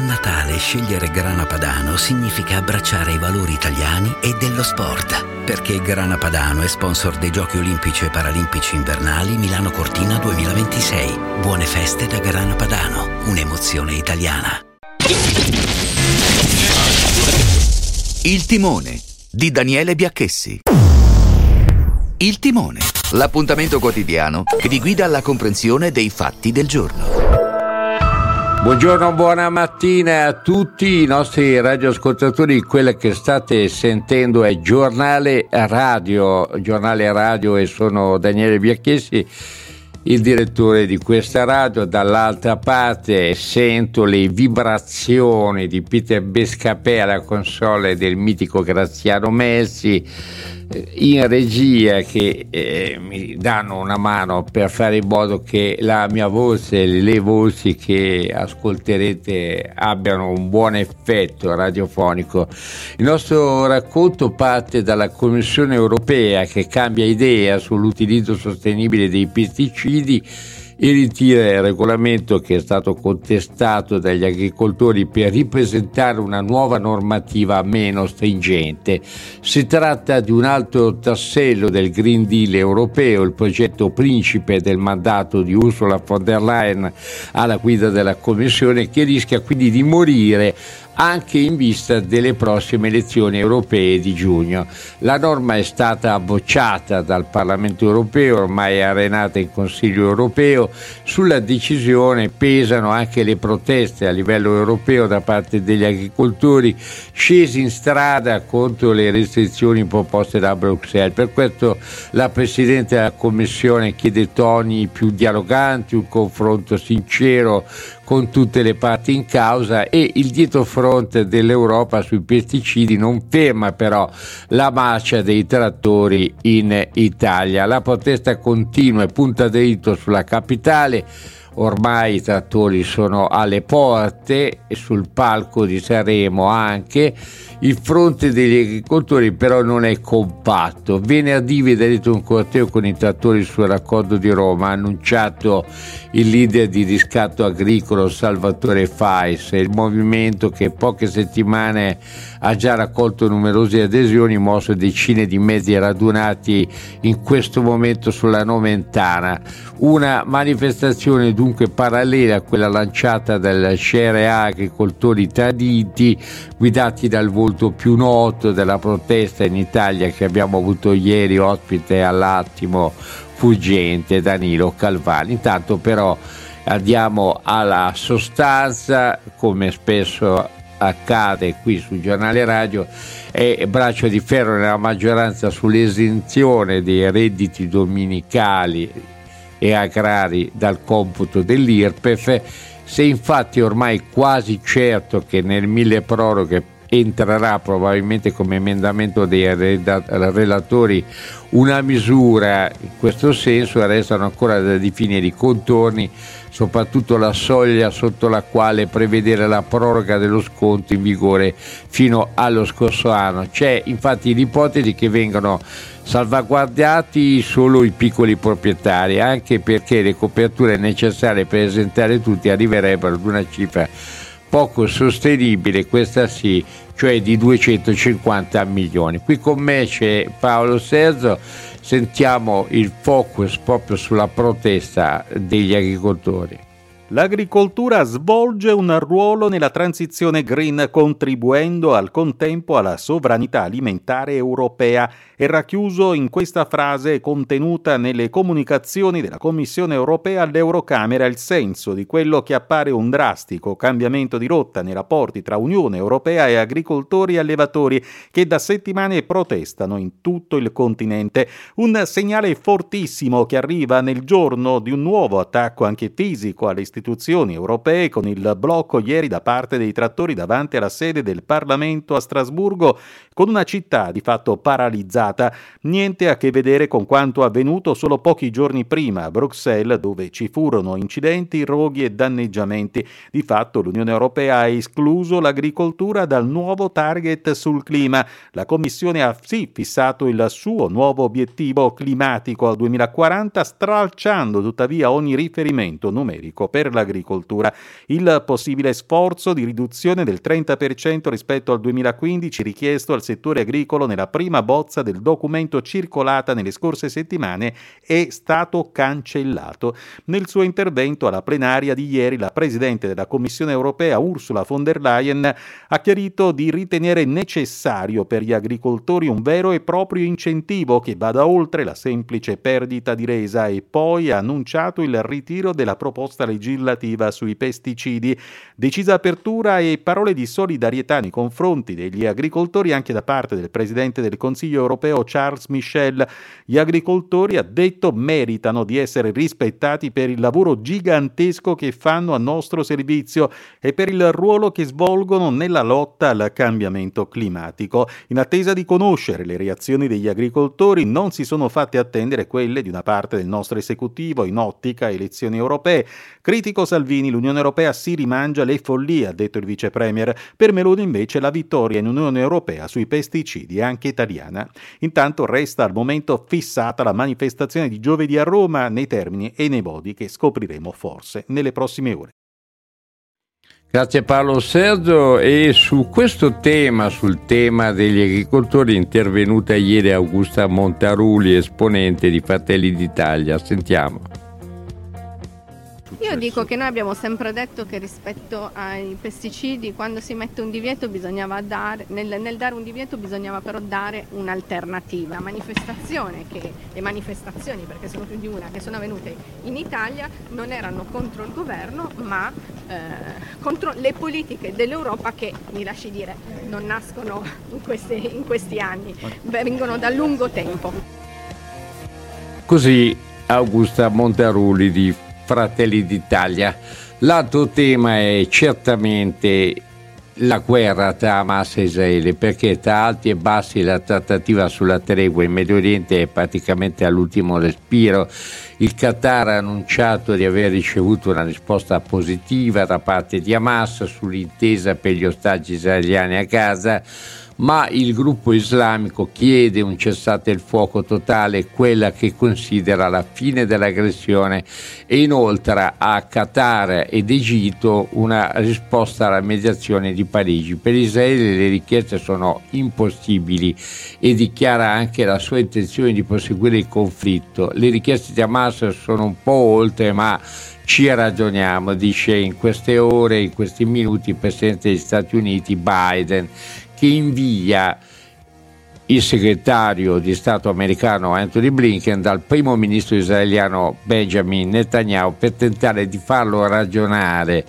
A Natale scegliere Grana Padano significa abbracciare i valori italiani e dello sport, perché Grana Padano è sponsor dei Giochi Olimpici e Paralimpici Invernali Milano Cortina 2026. Buone feste da Grana Padano, un'emozione italiana. Il timone di Daniele Biacchessi. Il timone, l'appuntamento quotidiano che vi guida alla comprensione dei fatti del giorno. Buongiorno, buona mattina a tutti i nostri radioascoltatori. Quella che state sentendo è Giornale Radio, Giornale Radio e sono Daniele Biacchessi, il direttore di questa radio. Dall'altra parte sento le vibrazioni di Peter Bescapè alla console del mitico Graziano Messi in regia che eh, mi danno una mano per fare in modo che la mia voce, le voci che ascolterete abbiano un buon effetto radiofonico. Il nostro racconto parte dalla Commissione europea che cambia idea sull'utilizzo sostenibile dei pesticidi e ritira il regolamento che è stato contestato dagli agricoltori per ripresentare una nuova normativa meno stringente. Si tratta di un altro tassello del Green Deal europeo, il progetto principe del mandato di Ursula von der Leyen alla guida della Commissione che rischia quindi di morire anche in vista delle prossime elezioni europee di giugno. La norma è stata bocciata dal Parlamento europeo, ormai arenata in Consiglio europeo. Sulla decisione pesano anche le proteste a livello europeo da parte degli agricoltori scesi in strada contro le restrizioni proposte da Bruxelles. Per questo la Presidente della Commissione chiede toni più dialoganti, un confronto sincero con tutte le parti in causa e il dietrofront dell'Europa sui pesticidi non ferma però la marcia dei trattori in Italia. La protesta continua e punta dritto sulla capitale ormai i trattori sono alle porte e sul palco di Sanremo anche. Il fronte degli agricoltori però non è compatto. Venerdì vedrete un corteo con i trattori sul raccordo di Roma, ha annunciato il leader di riscatto agricolo Salvatore Fais, il movimento che poche settimane ha già raccolto numerose adesioni, mosso decine di mezzi radunati in questo momento sulla Nomentana. Una manifestazione dunque parallela a quella lanciata dal CRA Agricoltori Traditi, guidati dal volto più noto della protesta in Italia che abbiamo avuto ieri ospite all'attimo fuggente Danilo Calvani. Intanto però andiamo alla sostanza, come spesso accade qui sul giornale radio, è braccio di ferro nella maggioranza sull'esenzione dei redditi dominicali e agrari dal computo dell'IRPEF, se infatti ormai quasi certo che nel mille proroghe entrerà probabilmente come emendamento dei relatori una misura in questo senso, restano ancora da definire i contorni, soprattutto la soglia sotto la quale prevedere la proroga dello sconto in vigore fino allo scorso anno. C'è infatti l'ipotesi che vengano salvaguardati solo i piccoli proprietari, anche perché le coperture necessarie per esentare tutti arriverebbero ad una cifra poco sostenibile, questa sì, cioè di 250 milioni. Qui con me c'è Paolo Serzo, sentiamo il focus proprio sulla protesta degli agricoltori. L'agricoltura svolge un ruolo nella transizione green contribuendo al contempo alla sovranità alimentare europea e racchiuso in questa frase contenuta nelle comunicazioni della Commissione europea all'Eurocamera il senso di quello che appare un drastico cambiamento di rotta nei rapporti tra Unione Europea e agricoltori e allevatori che da settimane protestano in tutto il continente. Un segnale fortissimo che arriva nel giorno di un nuovo attacco anche fisico alle istituzioni istituzioni europee con il blocco ieri da parte dei trattori davanti alla sede del Parlamento a Strasburgo, con una città di fatto paralizzata, niente a che vedere con quanto avvenuto solo pochi giorni prima a Bruxelles, dove ci furono incidenti, roghi e danneggiamenti. Di fatto l'Unione Europea ha escluso l'agricoltura dal nuovo target sul clima. La Commissione ha sì fissato il suo nuovo obiettivo climatico al 2040, stralciando tuttavia ogni riferimento numerico per l'agricoltura. Il possibile sforzo di riduzione del 30% rispetto al 2015 richiesto al settore agricolo nella prima bozza del documento circolata nelle scorse settimane è stato cancellato. Nel suo intervento alla plenaria di ieri la Presidente della Commissione europea Ursula von der Leyen ha chiarito di ritenere necessario per gli agricoltori un vero e proprio incentivo che vada oltre la semplice perdita di resa e poi ha annunciato il ritiro della proposta legislativa sui pesticidi. Decisa apertura e parole di solidarietà nei confronti degli agricoltori anche da parte del Presidente del Consiglio europeo Charles Michel. Gli agricoltori, ha detto, meritano di essere rispettati per il lavoro gigantesco che fanno a nostro servizio e per il ruolo che svolgono nella lotta al cambiamento climatico. In attesa di conoscere le reazioni degli agricoltori, non si sono fatte attendere quelle di una parte del nostro esecutivo in ottica elezioni europee. Critico Salvini, l'Unione Europea si rimangia le follie, ha detto il vice premier. Per Meloni invece la vittoria in Unione Europea sui pesticidi anche italiana. Intanto resta al momento fissata la manifestazione di giovedì a Roma nei termini e nei modi che scopriremo forse nelle prossime ore. Grazie Paolo Sergio e su questo tema, sul tema degli agricoltori, è intervenuta ieri Augusta Montaruli, esponente di Fratelli d'Italia. Sentiamo. Io dico che noi abbiamo sempre detto che rispetto ai pesticidi, quando si mette un divieto, bisognava dare, nel, nel dare un divieto bisognava però dare un'alternativa. La manifestazione che, le manifestazioni, perché sono più di una, che sono avvenute in Italia non erano contro il governo, ma eh, contro le politiche dell'Europa che, mi lasci dire, non nascono in, queste, in questi anni, vengono da lungo tempo. Così Augusta Montaruli di Fratelli d'Italia. L'altro tema è certamente la guerra tra Hamas e Israele, perché tra alti e bassi la trattativa sulla tregua in Medio Oriente è praticamente all'ultimo respiro. Il Qatar ha annunciato di aver ricevuto una risposta positiva da parte di Hamas sull'intesa per gli ostaggi israeliani a Gaza ma il gruppo islamico chiede un cessate il fuoco totale, quella che considera la fine dell'aggressione e inoltre a Qatar ed Egitto una risposta alla mediazione di Parigi. Per Israele le richieste sono impossibili e dichiara anche la sua intenzione di proseguire il conflitto. Le richieste di Hamas sono un po' oltre, ma ci ragioniamo, dice in queste ore, in questi minuti il Presidente degli Stati Uniti Biden, che invia il segretario di Stato americano Anthony Blinken dal primo ministro israeliano Benjamin Netanyahu per tentare di farlo ragionare,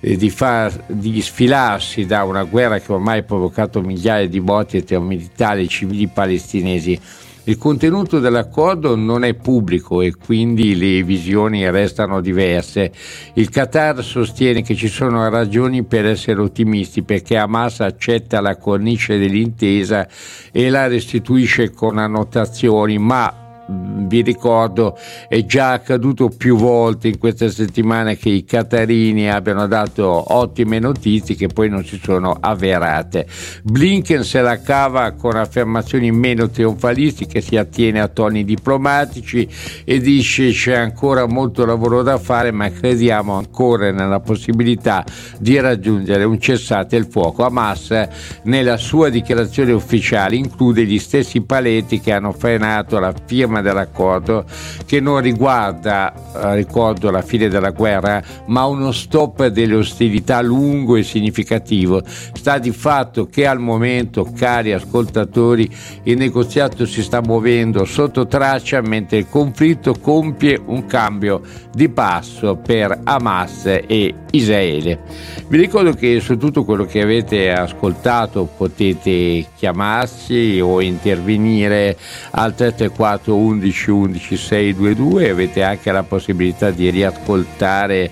eh, di, far, di sfilarsi da una guerra che ormai ha provocato migliaia di morti tra militari e civili palestinesi il contenuto dell'accordo non è pubblico e quindi le visioni restano diverse. Il Qatar sostiene che ci sono ragioni per essere ottimisti perché Hamas accetta la cornice dell'intesa e la restituisce con annotazioni, ma vi ricordo è già accaduto più volte in questa settimana che i catarini abbiano dato ottime notizie che poi non si sono avverate. Blinken se la cava con affermazioni meno trionfalistiche, si attiene a toni diplomatici e dice c'è ancora molto lavoro da fare ma crediamo ancora nella possibilità di raggiungere un cessate il fuoco. Hamas nella sua dichiarazione ufficiale include gli stessi paletti che hanno frenato la firma dell'accordo che non riguarda, eh, ricordo, la fine della guerra, ma uno stop delle ostilità lungo e significativo. Sta di fatto che al momento, cari ascoltatori, il negoziato si sta muovendo sotto traccia mentre il conflitto compie un cambio di passo per Hamas e Israele. Vi ricordo che su tutto quello che avete ascoltato potete chiamarci o intervenire al 334 11 11 622 avete anche la possibilità di riascoltare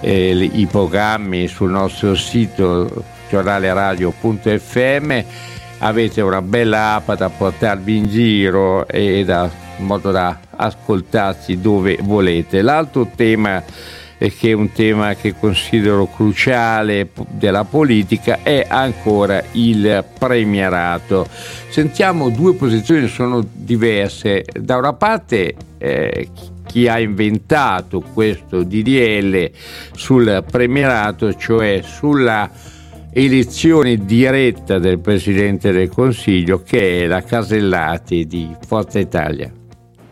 eh, i programmi sul nostro sito giornaleradio.fm avete una bella app da portarvi in giro e da, in modo da ascoltarsi dove volete. L'altro tema e che è un tema che considero cruciale della politica, è ancora il premierato. Sentiamo due posizioni sono diverse. Da una parte eh, chi ha inventato questo DDL sul premierato, cioè sulla elezione diretta del Presidente del Consiglio che è la Casellati di Forza Italia.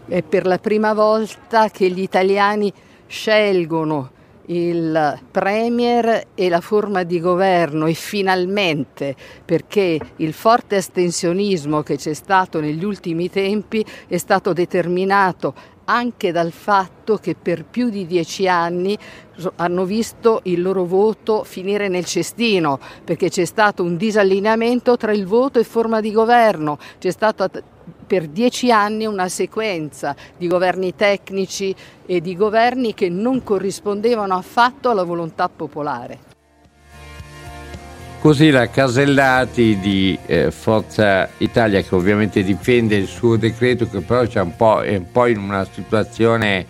È per la prima volta che gli italiani scelgono il Premier e la forma di governo e finalmente perché il forte astensionismo che c'è stato negli ultimi tempi è stato determinato anche dal fatto che per più di dieci anni hanno visto il loro voto finire nel cestino, perché c'è stato un disallineamento tra il voto e forma di governo, c'è stata per dieci anni una sequenza di governi tecnici e di governi che non corrispondevano affatto alla volontà popolare. Così la Casellati di eh, Forza Italia, che ovviamente difende il suo decreto, che però è un po', è un po in una situazione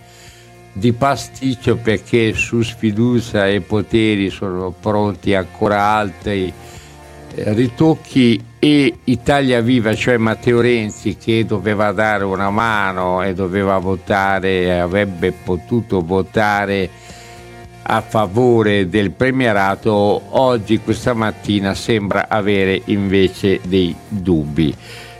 di pasticcio perché su sfiducia e poteri sono pronti ancora altri eh, ritocchi e Italia Viva, cioè Matteo Renzi che doveva dare una mano e doveva votare, avrebbe potuto votare a favore del premierato, oggi questa mattina sembra avere invece dei dubbi.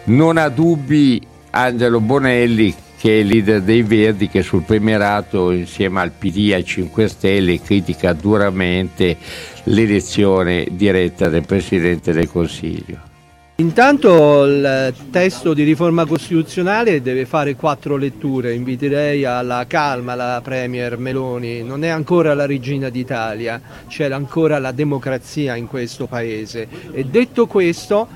Non ha dubbi Angelo Bonelli che è leader dei Verdi che sul premierato insieme al PD e ai 5 Stelle critica duramente l'elezione diretta del Presidente del Consiglio. Intanto il testo di riforma costituzionale deve fare quattro letture, inviterei alla calma la Premier Meloni, non è ancora la regina d'Italia, c'è ancora la democrazia in questo Paese. E detto questo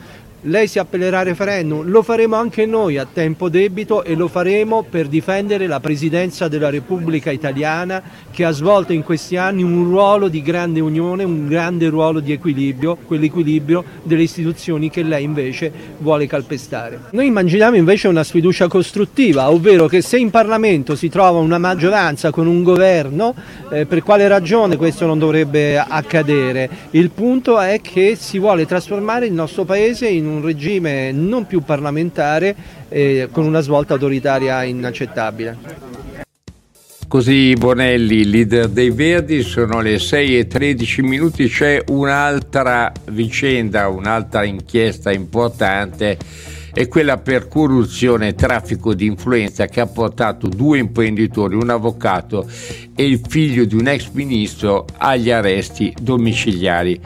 lei si appellerà al referendum, lo faremo anche noi a tempo debito e lo faremo per difendere la Presidenza della Repubblica Italiana che ha svolto in questi anni un ruolo di grande unione, un grande ruolo di equilibrio, quell'equilibrio delle istituzioni che lei invece vuole calpestare. Noi immaginiamo invece una sfiducia costruttiva, ovvero che se in Parlamento si trova una maggioranza con un governo, eh, per quale ragione questo non dovrebbe accadere? Il punto è che si vuole trasformare il nostro Paese in regime non più parlamentare eh, con una svolta autoritaria inaccettabile. Così Bonelli, leader dei Verdi, sono le 6 e 13 minuti, c'è un'altra vicenda, un'altra inchiesta importante, è quella per corruzione e traffico di influenza che ha portato due imprenditori, un avvocato e il figlio di un ex ministro agli arresti domiciliari.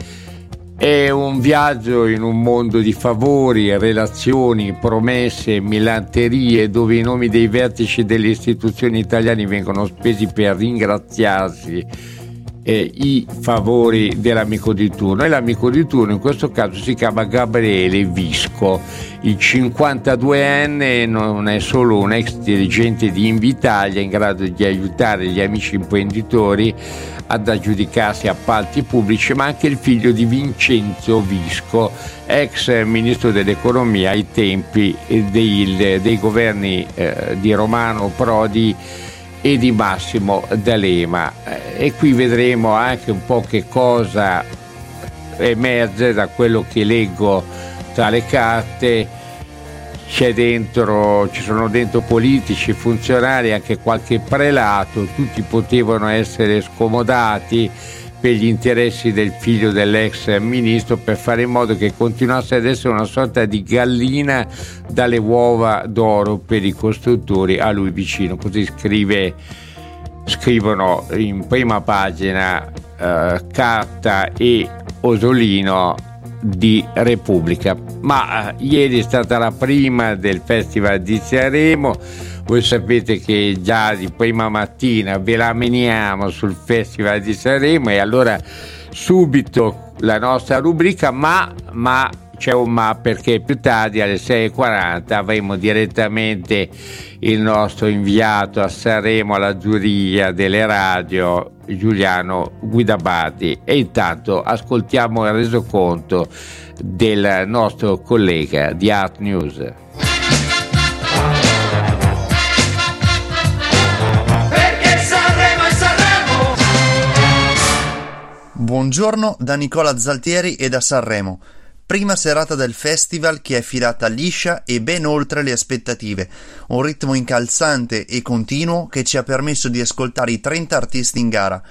È un viaggio in un mondo di favori, relazioni, promesse, milanterie, dove i nomi dei vertici delle istituzioni italiane vengono spesi per ringraziarsi eh, i favori dell'amico di turno. E l'amico di turno in questo caso si chiama Gabriele Visco. Il 52enne non è solo un ex dirigente di Invitalia in grado di aiutare gli amici imprenditori ad aggiudicarsi appalti pubblici, ma anche il figlio di Vincenzo Visco, ex ministro dell'economia ai tempi dei, dei governi eh, di Romano Prodi e di Massimo D'Alema. E qui vedremo anche un po' che cosa emerge da quello che leggo tra le carte dentro, ci sono dentro politici, funzionari, anche qualche prelato, tutti potevano essere scomodati per gli interessi del figlio dell'ex ministro per fare in modo che continuasse ad essere una sorta di gallina dalle uova d'oro per i costruttori a lui vicino. Così scrive, scrivono in prima pagina eh, Carta e Osolino di Repubblica. Ma eh, ieri è stata la prima del Festival di Sanremo. Voi sapete che già di prima mattina ve la meniamo sul Festival di Sanremo e allora subito la nostra rubrica ma, ma c'è un ma perché più tardi alle 6.40 avremo direttamente il nostro inviato a Sanremo alla giuria delle radio Giuliano Guidabati e intanto ascoltiamo il resoconto del nostro collega di Art News. Buongiorno da Nicola Zaltieri e da Sanremo. Prima serata del festival che è filata liscia e ben oltre le aspettative, un ritmo incalzante e continuo che ci ha permesso di ascoltare i 30 artisti in gara.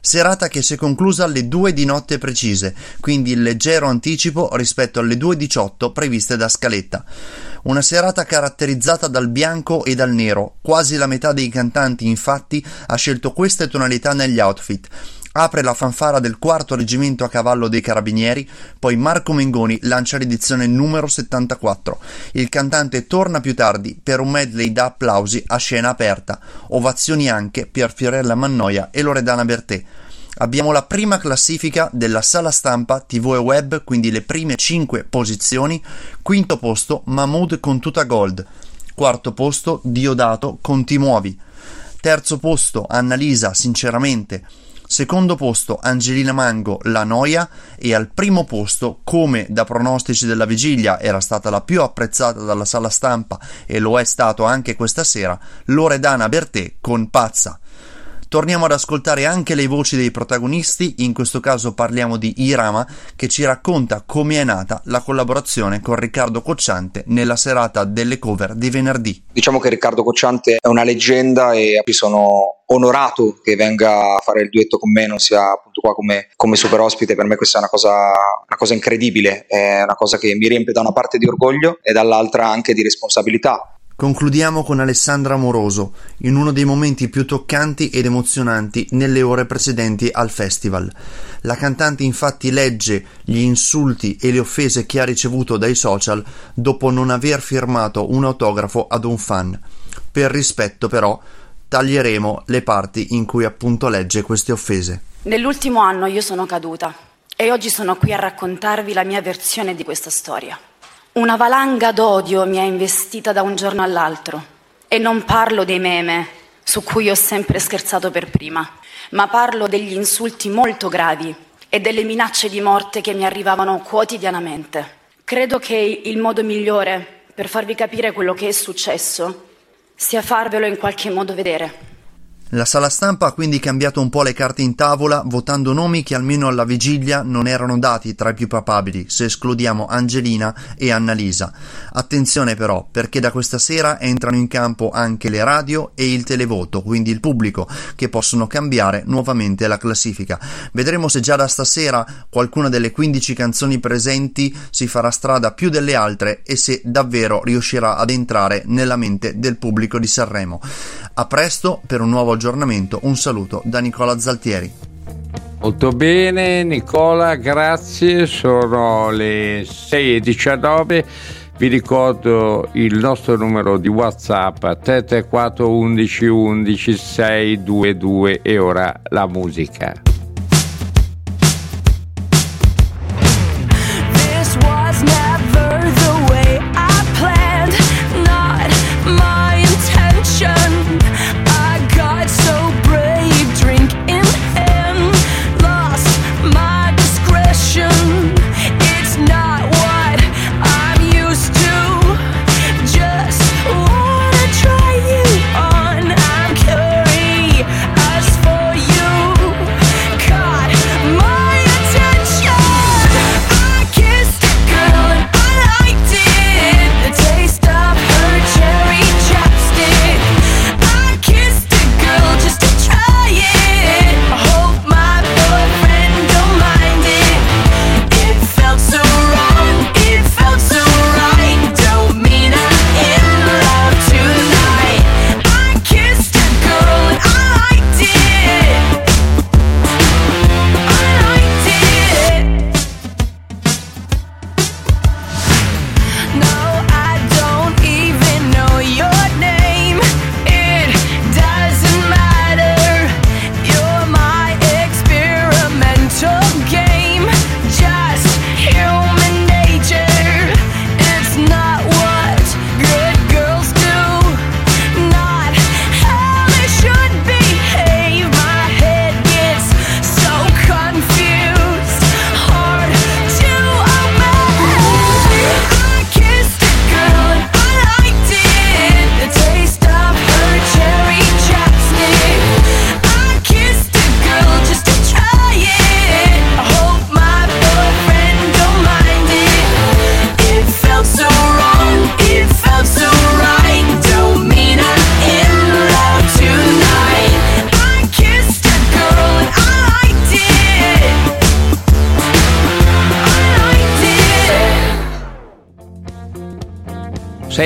Serata che si è conclusa alle 2 di notte precise, quindi il leggero anticipo rispetto alle 2.18 previste da scaletta. Una serata caratterizzata dal bianco e dal nero, quasi la metà dei cantanti infatti ha scelto queste tonalità negli outfit apre la fanfara del quarto reggimento a cavallo dei carabinieri, poi Marco Mengoni lancia l'edizione numero 74. Il cantante torna più tardi per un medley da applausi a scena aperta, ovazioni anche per Fiorella Mannoia e Loredana Bertè. Abbiamo la prima classifica della sala stampa TV e web, quindi le prime 5 posizioni. Quinto posto Mahmood con tuta gold. Quarto posto Diodato con Ti muovi. Terzo posto Annalisa, sinceramente. Secondo posto Angelina Mango, La Noia e al primo posto, come da pronostici della vigilia era stata la più apprezzata dalla sala stampa e lo è stato anche questa sera, Loredana Bertè con Pazza. Torniamo ad ascoltare anche le voci dei protagonisti, in questo caso parliamo di Irama che ci racconta come è nata la collaborazione con Riccardo Cocciante nella serata delle cover di venerdì. Diciamo che Riccardo Cocciante è una leggenda e qui sono onorato che venga a fare il duetto con me, non sia appunto qua come, come super ospite, per me questa è una cosa, una cosa incredibile, è una cosa che mi riempie da una parte di orgoglio e dall'altra anche di responsabilità Concludiamo con Alessandra Amoroso, in uno dei momenti più toccanti ed emozionanti nelle ore precedenti al festival. La cantante infatti legge gli insulti e le offese che ha ricevuto dai social dopo non aver firmato un autografo ad un fan. Per rispetto però taglieremo le parti in cui appunto legge queste offese. Nell'ultimo anno io sono caduta e oggi sono qui a raccontarvi la mia versione di questa storia. Una valanga d'odio mi ha investita da un giorno all'altro e non parlo dei meme su cui ho sempre scherzato per prima, ma parlo degli insulti molto gravi e delle minacce di morte che mi arrivavano quotidianamente. Credo che il modo migliore per farvi capire quello che è successo sia farvelo in qualche modo vedere. La sala stampa ha quindi cambiato un po' le carte in tavola, votando nomi che almeno alla vigilia non erano dati tra i più papabili, se escludiamo Angelina e Annalisa. Attenzione però, perché da questa sera entrano in campo anche le radio e il televoto, quindi il pubblico, che possono cambiare nuovamente la classifica. Vedremo se già da stasera qualcuna delle 15 canzoni presenti si farà strada più delle altre e se davvero riuscirà ad entrare nella mente del pubblico di Sanremo. A presto per un nuovo aggiornamento. Un saluto da Nicola Zaltieri. Molto bene Nicola, grazie. Sono le 6.19. Vi ricordo il nostro numero di WhatsApp 334 11 11 622 e ora la musica.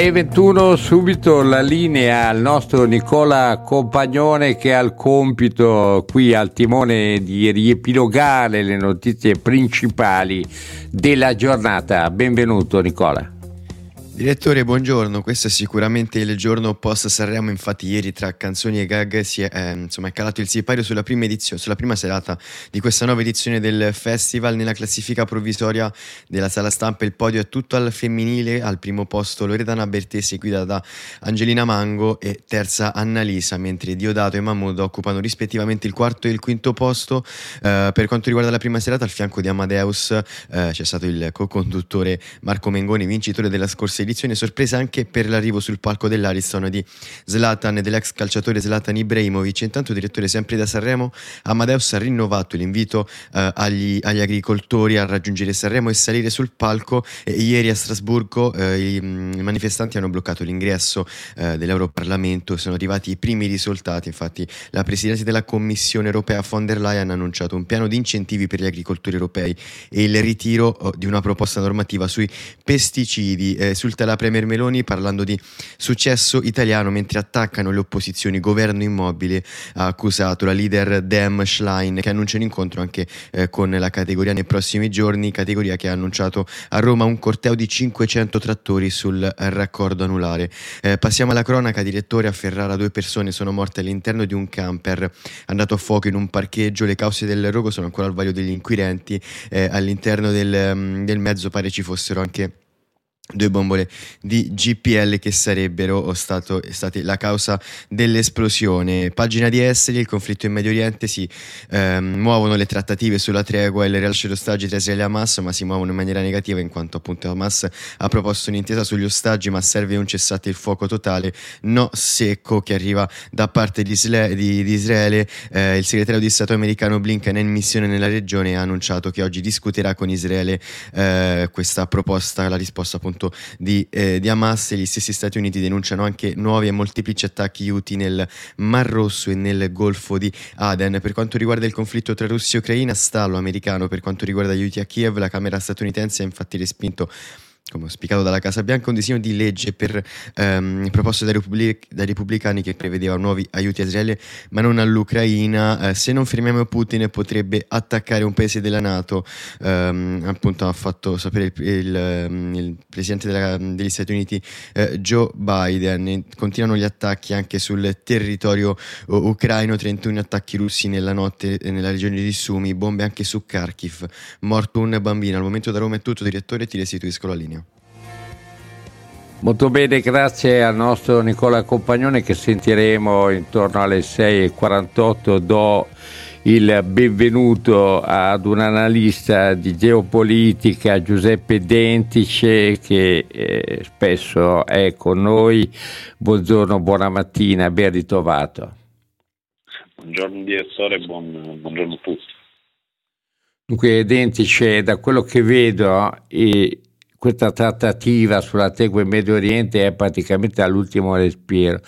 6.21 subito la linea al nostro Nicola Compagnone che ha il compito qui al timone di riepilogare le notizie principali della giornata. Benvenuto Nicola. Direttore, buongiorno. Questo è sicuramente il giorno post Sanremo. Infatti, ieri tra canzoni e gag si è, eh, insomma, è calato il sipario sulla prima, edizione, sulla prima serata di questa nuova edizione del festival. Nella classifica provvisoria della sala stampa, il podio è tutto al femminile. Al primo posto Loredana Bertè, seguita da Angelina Mango e terza Annalisa, mentre Diodato e Mahmood occupano rispettivamente il quarto e il quinto posto. Eh, per quanto riguarda la prima serata, al fianco di Amadeus eh, c'è stato il co-conduttore Marco Mengoni, vincitore della scorsa edizione sorpresa anche per l'arrivo sul palco dell'Ariston di Zlatan e dell'ex calciatore Zlatan Ibrahimovic. Intanto, direttore sempre da Sanremo, Amadeus ha rinnovato l'invito eh, agli, agli, agricoltori a raggiungere Sanremo e salire sul palco. E ieri a Strasburgo eh, i, mm, i, manifestanti hanno bloccato l'ingresso eh, dell'Europarlamento. Sono arrivati i primi risultati. Infatti, la Presidente della Commissione europea von der Leyen ha annunciato un piano di incentivi per gli agricoltori europei e il ritiro oh, di una proposta normativa sui pesticidi. Eh, sul insulta la Premier Meloni parlando di successo italiano mentre attaccano le opposizioni. Governo immobile ha accusato la leader Dem Schlein che annuncia un incontro anche eh, con la categoria nei prossimi giorni, categoria che ha annunciato a Roma un corteo di 500 trattori sul raccordo anulare. Eh, passiamo alla cronaca, direttore a Ferrara due persone sono morte all'interno di un camper andato a fuoco in un parcheggio, le cause del rogo sono ancora al vaglio degli inquirenti, eh, all'interno del, mm, del mezzo pare ci fossero anche due bombole di GPL che sarebbero stato, state la causa dell'esplosione. Pagina di esteri, il conflitto in Medio Oriente si ehm, muovono le trattative sulla tregua e le rilascio di ostaggi tra Israele e Hamas, ma si muovono in maniera negativa in quanto appunto Hamas ha proposto un'intesa sugli ostaggi, ma serve un cessate il fuoco totale, no secco che arriva da parte di, Isle- di, di Israele. Eh, il segretario di Stato americano Blinken è in missione nella regione ha annunciato che oggi discuterà con Israele eh, questa proposta, la risposta appunto appunto di, eh, di, Hamas e gli stessi Stati Uniti denunciano anche nuovi e molteplici attacchi Houthi nel Mar Rosso e nel Golfo di Aden. Per quanto riguarda il conflitto tra Russia e Ucraina, stallo americano. Per quanto riguarda gli Houthi a Kiev, la Camera statunitense ha infatti respinto come auspicato dalla Casa Bianca, un disegno di legge per, ehm, proposto dai, Repubblic- dai, repubblicani che prevedeva nuovi aiuti a Israele, ma non all'Ucraina. Eh, se non fermiamo Putin potrebbe attaccare un paese della Nato, ehm, appunto ha fatto sapere il, il, ehm, il presidente della, degli Stati Uniti eh, Joe Biden. Continuano gli attacchi anche sul territorio ucraino, 31 attacchi russi nella notte nella regione di Sumi, bombe anche su Kharkiv, morto un bambino. Al momento da Roma è tutto, direttore, ti restituisco la linea. Molto bene, grazie al nostro Nicola Compagnone che sentiremo intorno alle 6.48. Do il benvenuto ad un analista di geopolitica, Giuseppe Dentice, che eh, spesso è con noi. Buongiorno, buona mattina, ben ritrovato. Buongiorno direttore, buon, buongiorno a tutti. Dunque, Dentice, da quello che vedo, eh, questa trattativa sulla tregua in Medio Oriente è praticamente all'ultimo respiro.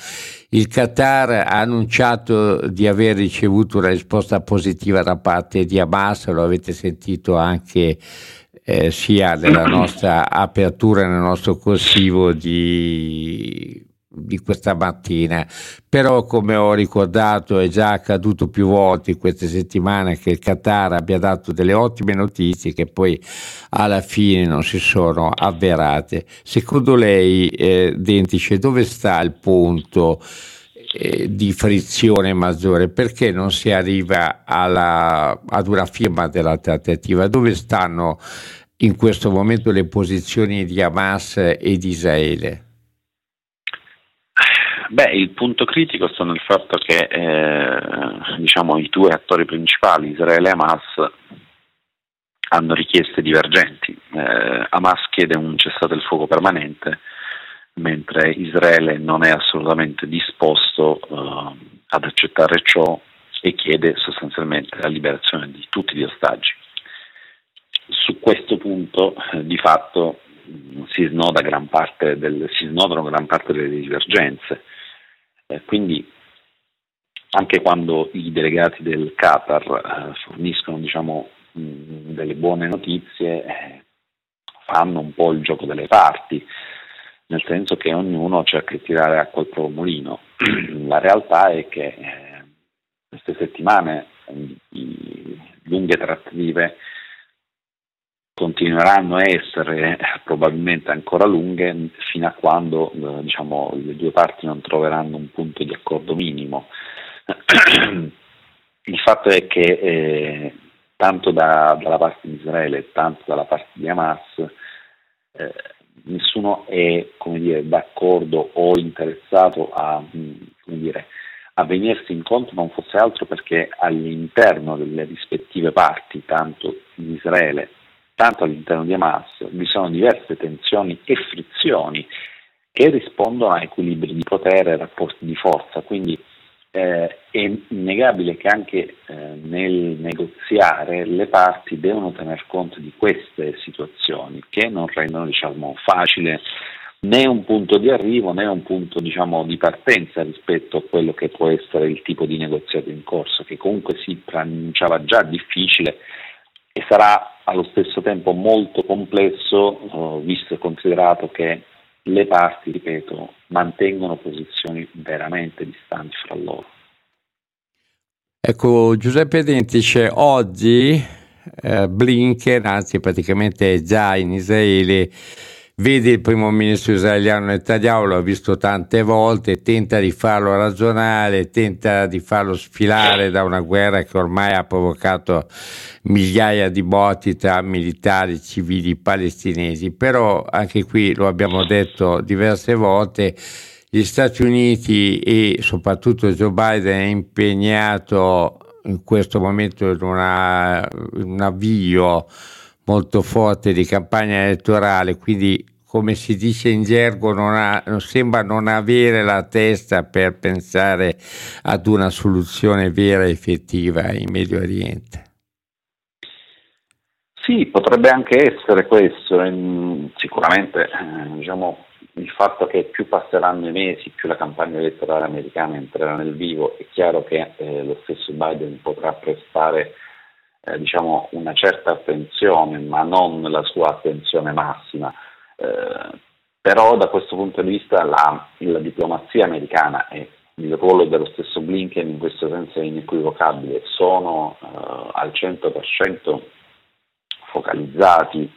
Il Qatar ha annunciato di aver ricevuto una risposta positiva da parte di Hamas, lo avete sentito anche eh, sia nella nostra apertura, nel nostro corsivo di di questa mattina, però come ho ricordato è già accaduto più volte in queste settimane che il Qatar abbia dato delle ottime notizie che poi alla fine non si sono avverate. Secondo lei, eh, Dentice, dove sta il punto eh, di frizione maggiore? Perché non si arriva alla, ad una firma della trattativa? Dove stanno in questo momento le posizioni di Hamas e di Israele? Beh, il punto critico sta nel fatto che eh, diciamo, i due attori principali, Israele e Hamas, hanno richieste divergenti. Eh, Hamas chiede un cessate il fuoco permanente, mentre Israele non è assolutamente disposto eh, ad accettare ciò e chiede sostanzialmente la liberazione di tutti gli ostaggi. Su questo punto, eh, di fatto, si, snoda gran del, si snodano gran parte delle divergenze. Eh, quindi anche quando i delegati del Qatar eh, forniscono diciamo, delle buone notizie, eh, fanno un po' il gioco delle parti, nel senso che ognuno cerca di tirare acqua al proprio mulino. La realtà è che eh, queste settimane di lunghe trattative continueranno a essere probabilmente ancora lunghe fino a quando eh, diciamo, le due parti non troveranno un punto di accordo minimo. Il fatto è che eh, tanto da, dalla parte di Israele, tanto dalla parte di Hamas, eh, nessuno è dire, d'accordo o interessato a, mm, dire, a, venirsi incontro, non fosse altro perché all'interno delle rispettive parti, tanto di Israele, tanto all'interno di Hamas, vi sono diverse tensioni e frizioni che rispondono a equilibri di potere e rapporti di forza. Quindi eh, è innegabile che anche eh, nel negoziare le parti devono tener conto di queste situazioni che non rendono diciamo, facile né un punto di arrivo né un punto diciamo, di partenza rispetto a quello che può essere il tipo di negoziato in corso, che comunque si pronunciava già difficile e sarà allo stesso tempo molto complesso, eh, visto e considerato che le parti, ripeto, mantengono posizioni veramente distanti fra loro. Ecco, Giuseppe Dentice, oggi eh, Blinken, anzi praticamente già in Israele, vede il primo ministro israeliano Netanyahu, l'ho visto tante volte, tenta di farlo ragionare, tenta di farlo sfilare da una guerra che ormai ha provocato migliaia di morti tra militari, civili palestinesi, però anche qui lo abbiamo detto diverse volte, gli Stati Uniti e soprattutto Joe Biden è impegnato in questo momento in, una, in un avvio molto forte di campagna elettorale, quindi come si dice in gergo non ha, sembra non avere la testa per pensare ad una soluzione vera e effettiva in Medio Oriente. Sì, potrebbe anche essere questo, sicuramente eh, diciamo, il fatto che più passeranno i mesi, più la campagna elettorale americana entrerà nel vivo, è chiaro che eh, lo stesso Biden potrà prestare eh, diciamo una certa attenzione, ma non la sua attenzione massima. Eh, però da questo punto di vista la, la, diplomazia americana e il ruolo dello stesso Blinken in questo senso è inequivocabile, sono eh, al 100% focalizzati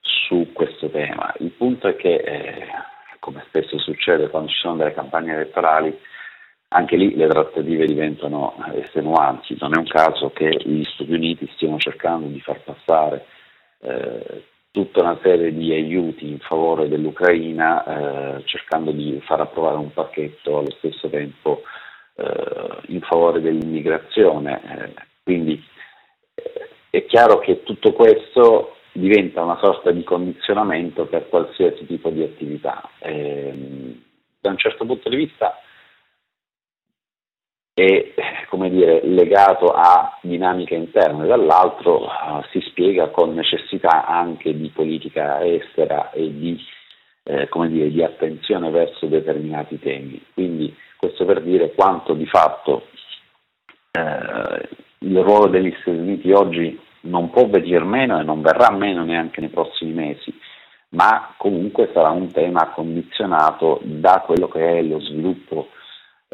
su questo tema. Il punto è che, eh, come spesso succede quando ci sono delle campagne elettorali, anche lì le trattative diventano estenuanti, non è un caso che gli Stati Uniti stiano cercando di far passare eh, tutta una serie di aiuti in favore dell'Ucraina, eh, cercando di far approvare un pacchetto allo stesso tempo eh, in favore dell'immigrazione. Eh, quindi eh, è chiaro che tutto questo diventa una sorta di condizionamento per qualsiasi tipo di attività. Ehm, da un certo punto di vista è dire, legato a dinamiche interne, dall'altro uh, si spiega con necessità anche di politica estera e di, eh, dire, di, attenzione verso determinati temi. Quindi questo per dire quanto di fatto eh, il ruolo degli Stati Uniti oggi non può venire meno e non verrà meno neanche nei prossimi mesi, ma comunque sarà un tema condizionato da quello che è lo sviluppo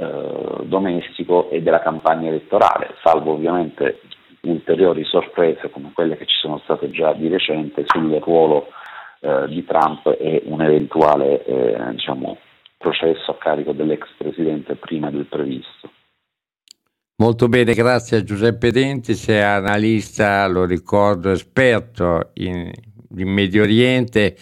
eh, domestico e della campagna elettorale, salvo ovviamente ulteriori sorprese come quelle che ci sono state già di recente sul ruolo eh, di Trump e un eventuale eh, diciamo, processo a carico dell'ex presidente prima del previsto. Molto bene, grazie a Giuseppe Denti, sei analista, lo ricordo, esperto in, in Medio Oriente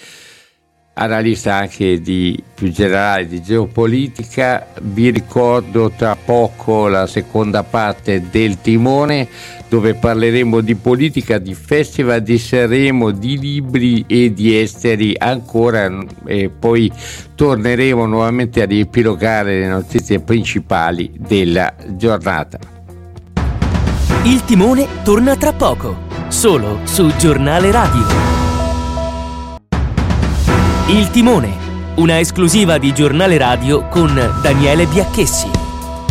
analista anche di più generale di geopolitica. Vi ricordo tra poco la seconda parte del Timone dove parleremo di politica, di festival di Sanremo, di libri e di esteri ancora e poi torneremo nuovamente a riepilogare le notizie principali della giornata. Il Timone torna tra poco, solo su Giornale Radio. Il Timone, una esclusiva di giornale radio con Daniele Biacchessi.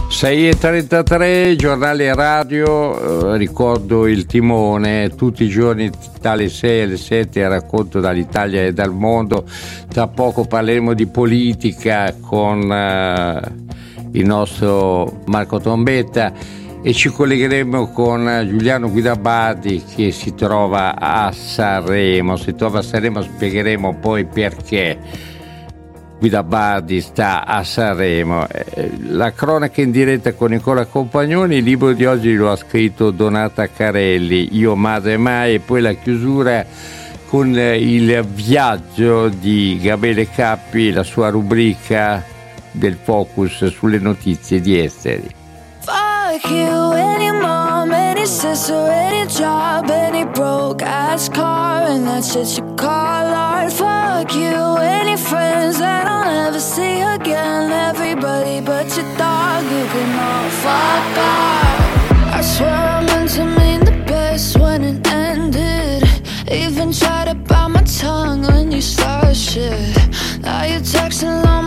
6.33, giornale radio, eh, ricordo il timone, tutti i giorni dalle 6 alle 7 racconto dall'Italia e dal mondo, tra poco parleremo di politica con eh, il nostro Marco Trombetta e ci collegheremo con Giuliano Guidabardi che si trova a Sanremo, si trova a Sanremo spiegheremo poi perché. Guida Bardi sta a Sanremo. Eh, la cronaca in diretta con Nicola Compagnoni, il libro di oggi lo ha scritto Donata Carelli, Io Madre Mai, e poi la chiusura con il viaggio di Gabriele Cappi, la sua rubrica del focus sulle notizie di esteri. Fuck you, any mom, any sister, any job, any broke ass car, and that's shit you call art. Fuck you, any friends that I'll never see again. Everybody but your dog, you can all fuck off. I swear I meant to mean the best when it ended. Even tried to bite my tongue when you started shit. Now you're texting my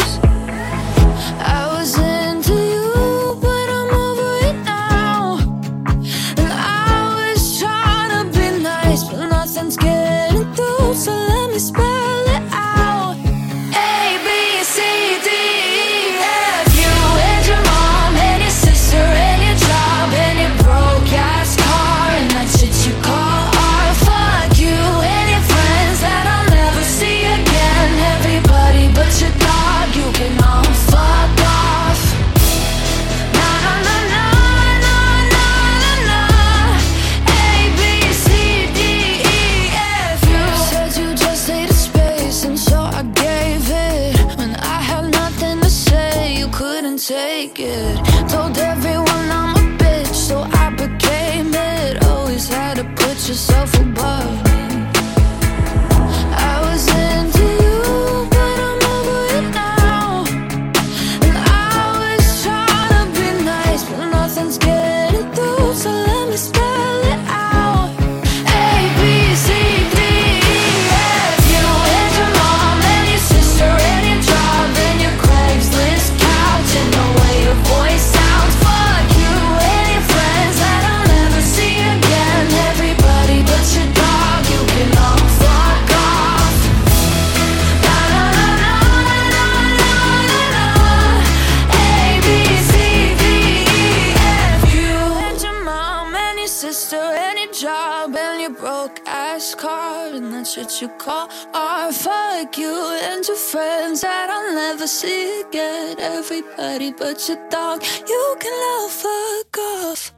Everybody but your dog, you can all fuck off.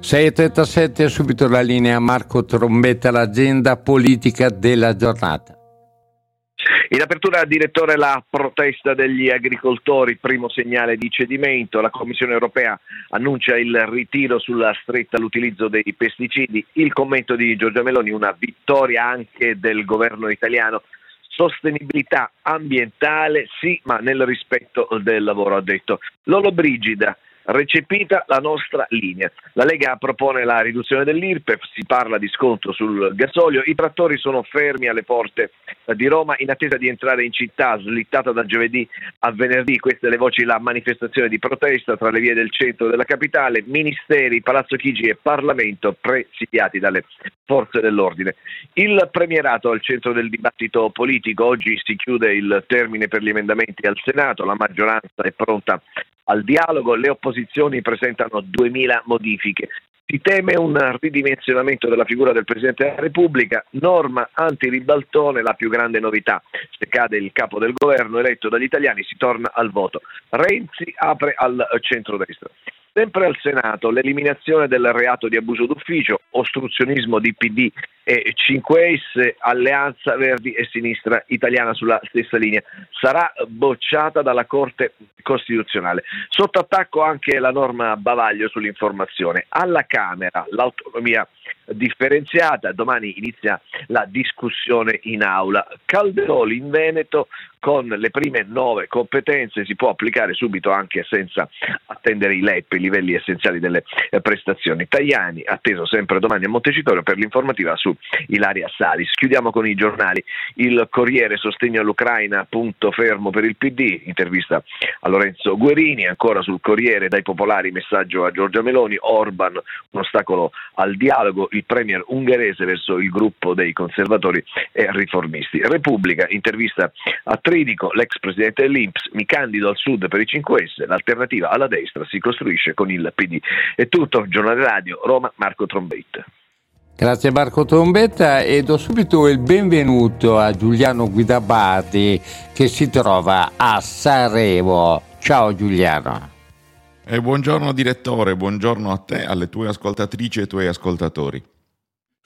6.37, subito la linea Marco Trombetta, l'agenda politica della giornata. In apertura, direttore, la protesta degli agricoltori, primo segnale di cedimento. La Commissione europea annuncia il ritiro sulla stretta all'utilizzo dei pesticidi. Il commento di Giorgia Meloni, una vittoria anche del governo italiano. Sostenibilità ambientale, sì, ma nel rispetto del lavoro, ha detto. Lolo Brigida, recepita la nostra linea. La Lega propone la riduzione dell'IRPEF, si parla di sconto sul gasolio, i trattori sono fermi alle porte di Roma in attesa di entrare in città, slittata da giovedì a venerdì, queste le voci, la manifestazione di protesta tra le vie del centro della capitale, ministeri, Palazzo Chigi e Parlamento presidiati dalle forze dell'ordine. Il premierato al centro del dibattito politico, oggi si chiude il termine per gli emendamenti al Senato, la maggioranza è pronta al dialogo, le opposizioni presentano 2000 modifiche. Si teme un ridimensionamento della figura del Presidente della Repubblica, norma antiribaltone, la più grande novità. Se cade il capo del governo eletto dagli italiani si torna al voto. Renzi apre al centrodestra. Sempre al Senato, l'eliminazione del reato di abuso d'ufficio, ostruzionismo di PD e 5S, alleanza Verdi e Sinistra Italiana sulla stessa linea, sarà bocciata dalla Corte Costituzionale. Sotto attacco anche la norma Bavaglio sull'informazione. Alla Camera l'autonomia differenziata. Domani inizia la discussione in aula. Calderoli in Veneto con le prime nove competenze si può applicare subito anche senza attendere i LEP, i livelli essenziali delle eh, prestazioni. Tajani, atteso sempre domani a Montecitorio per l'informativa su Ilaria Salis. Chiudiamo con i giornali. Il Corriere sostegno all'Ucraina, punto fermo per il PD, intervista a Lorenzo Guerini, ancora sul Corriere dai popolari messaggio a Giorgia Meloni, Orban un ostacolo al dialogo, il premier ungherese verso il gruppo dei conservatori e riformisti. Repubblica, intervista a Tridico, l'ex presidente dell'Inps, mi candido al sud per i 5S, l'alternativa alla destra si costruisce con il PD. È tutto, giornale radio, Roma, Marco Trombetta. Grazie Marco Trombetta e do subito il benvenuto a Giuliano Guidabati che si trova a Sanremo. Ciao Giuliano. E buongiorno direttore, buongiorno a te, alle tue ascoltatrici e ai tuoi ascoltatori.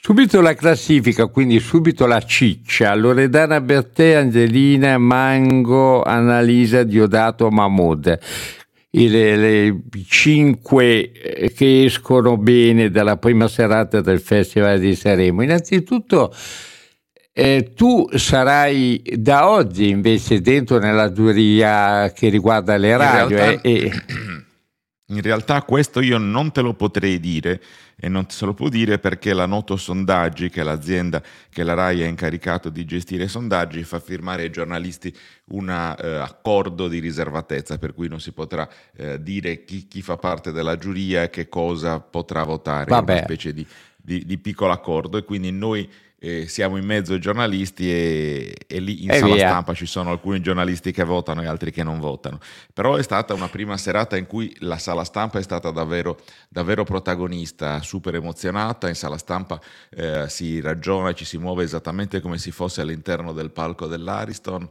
Subito la classifica, quindi subito la ciccia. Loredana Bertè, Angelina, Mango, Annalisa, Diodato, Mahmoud. Le, le cinque eh, che escono bene dalla prima serata del Festival di Sanremo. Innanzitutto eh, tu sarai da oggi invece dentro nella giuria che riguarda le radio. In realtà, eh, e... in realtà questo io non te lo potrei dire e non se lo può dire perché la Noto Sondaggi, che è l'azienda che la RAI ha incaricato di gestire i sondaggi, fa firmare ai giornalisti un eh, accordo di riservatezza, per cui non si potrà eh, dire chi, chi, fa parte della giuria e che cosa potrà votare, Vabbè. una specie di, di, di piccolo accordo e quindi noi eh, siamo in mezzo ai giornalisti e, e lì in E sala via. stampa ci sono alcuni giornalisti che votano e altri che non votano. Però è stata una prima serata in cui la sala stampa è stata davvero, davvero protagonista, super emozionata. In sala stampa eh, si ragiona e ci si muove esattamente come se fosse all'interno del palco dell'Ariston.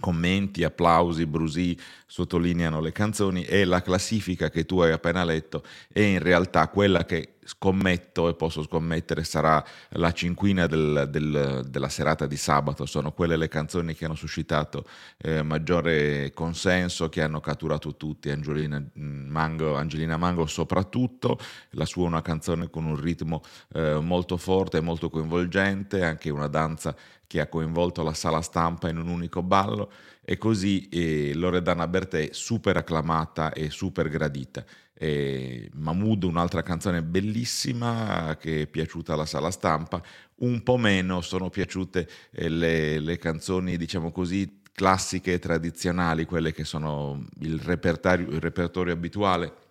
Commenti, applausi, brusì sottolineano le canzoni e la classifica che tu hai appena letto è in realtà quella che scommetto e posso scommettere sarà la cinquina del- del- della serata di sabato. Sono quelle le canzoni che hanno suscitato eh, maggiore consenso, che hanno catturato tutti. Angelina mm, Mango, Angelina Mango soprattutto, la sua è una canzone con un ritmo eh, molto forte molto coinvolgente, anche una danza che ha coinvolto la sala stampa in un unico ballo e così eh, Loredana Bertè super acclamata e super gradita. E Mahmood, un'altra canzone bellissima che è piaciuta alla sala stampa, un po' meno sono piaciute eh, le, le canzoni, diciamo così, classiche e tradizionali, quelle che sono il il repertorio abituale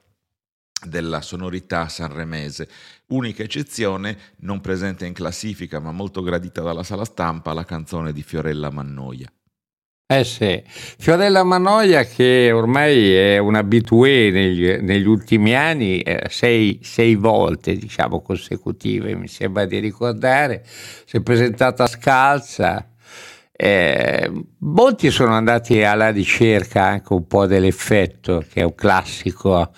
della sonorità sanremese. Unica eccezione, non presente in classifica ma molto gradita dalla sala stampa, la canzone di Fiorella Mannoia. Eh sì, Fiorella Manoia che ormai è un abitué negli, negli ultimi anni, eh, sei, sei volte diciamo consecutive mi sembra di ricordare, si è presentata scalza, eh, molti sono andati alla ricerca anche un po' dell'effetto che è un classico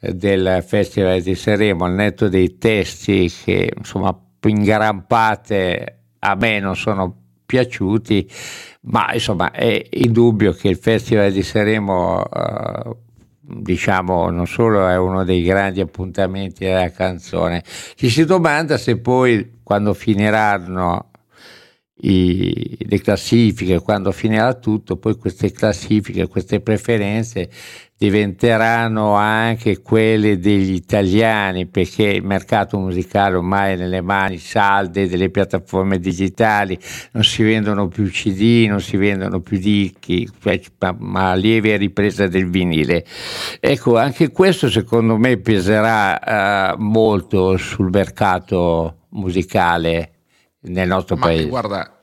del Festival di Sanremo, al netto dei testi che insomma in gran parte a me non sono piaciuti, ma insomma è indubbio che il Festival di Sanremo eh, diciamo non solo è uno dei grandi appuntamenti della canzone, ci si domanda se poi quando finiranno i- le classifiche, quando finirà tutto, poi queste classifiche, queste preferenze diventeranno anche quelle degli italiani perché il mercato musicale ormai è nelle mani salde delle piattaforme digitali, non si vendono più CD, non si vendono più dischi, cioè, ma, lieve ripresa del vinile. Ecco, anche questo secondo me peserà eh, molto sul mercato musicale nel nostro Ma paese. guarda,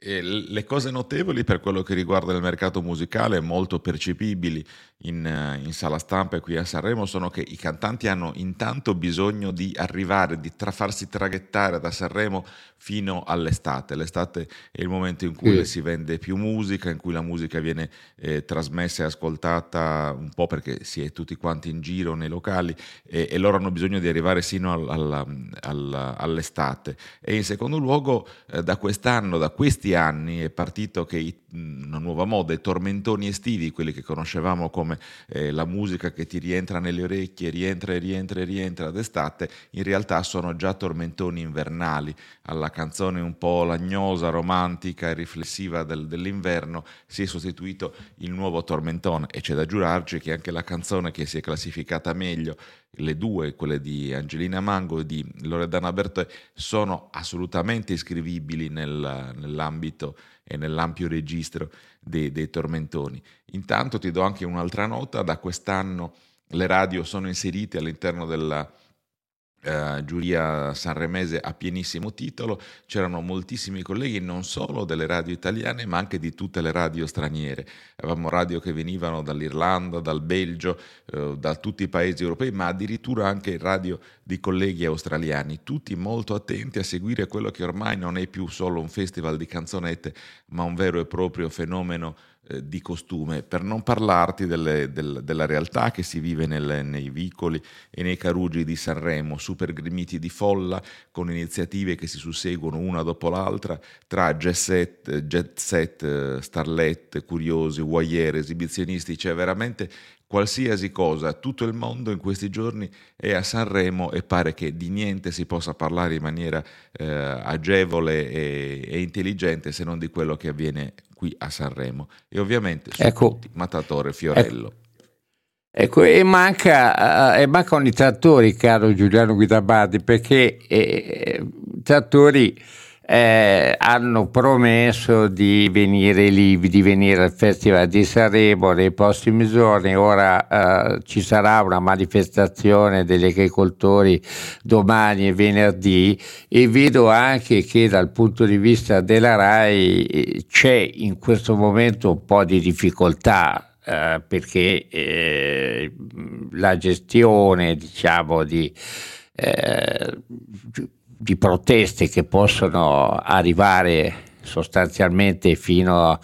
eh, le cose notevoli per quello che riguarda il mercato musicale, molto percepibili in, eh, in sala stampa e qui a Sanremo, sono che i cantanti hanno intanto bisogno di arrivare, di tra- farsi traghettare da Sanremo fino all'estate. L'estate è il momento in cui Sì. si vende più musica, in cui la musica viene eh, trasmessa e ascoltata un po' perché si è tutti quanti in giro nei locali e, e loro hanno bisogno di arrivare sino al- alla- alla- all'estate. E in secondo luogo, eh, da quest'anno, da questi anni, è partito che i una nuova moda, i tormentoni estivi, quelli che conoscevamo come eh, la musica che ti rientra nelle orecchie, rientra e rientra e rientra d'estate, in realtà sono già tormentoni invernali. Alla canzone un po' lagnosa, romantica e riflessiva del, dell'inverno si è sostituito il nuovo tormentone e c'è da giurarci che anche la canzone che si è classificata meglio le due, quelle di Angelina Mango e di Loredana Bertè, sono assolutamente iscrivibili nel, nell'ambito e nell'ampio registro dei, dei tormentoni. Intanto ti do anche un'altra nota, da quest'anno le radio sono inserite all'interno della Uh, giuria sanremese a pienissimo titolo, c'erano moltissimi colleghi non solo delle radio italiane ma anche di tutte le radio straniere. Avevamo radio che venivano dall'Irlanda, dal Belgio, uh, da tutti i paesi europei, ma addirittura anche radio di colleghi australiani, tutti molto attenti a seguire quello che ormai non è più solo un festival di canzonette, ma un vero e proprio fenomeno eh, di costume, per non parlarti delle, del, della realtà che si vive nel, nei vicoli e nei carugi di Sanremo, super grimiti di folla, con iniziative che si susseguono una dopo l'altra, tra jet set, jet set starlet, curiosi, voyeur, esibizionisti, cioè veramente qualsiasi cosa, tutto il mondo in questi giorni è a Sanremo e pare che di niente si possa parlare in maniera eh, agevole e, e, intelligente se non di quello che avviene qui a Sanremo. E ovviamente ecco, tutti, Matatore Fiorello. Ecco. Ecco, e manca, e mancano i trattori, caro Giuliano Guidabardi, perché eh, trattori eh, hanno promesso di venire lì, di venire al Festival di Sanremo nei prossimi giorni. Ora eh, ci sarà una manifestazione degli agricoltori domani e venerdì e vedo anche che dal punto di vista della RAI eh, c'è in questo momento un po' di difficoltà eh, perché eh, la gestione diciamo di eh, di proteste che possono arrivare sostanzialmente fino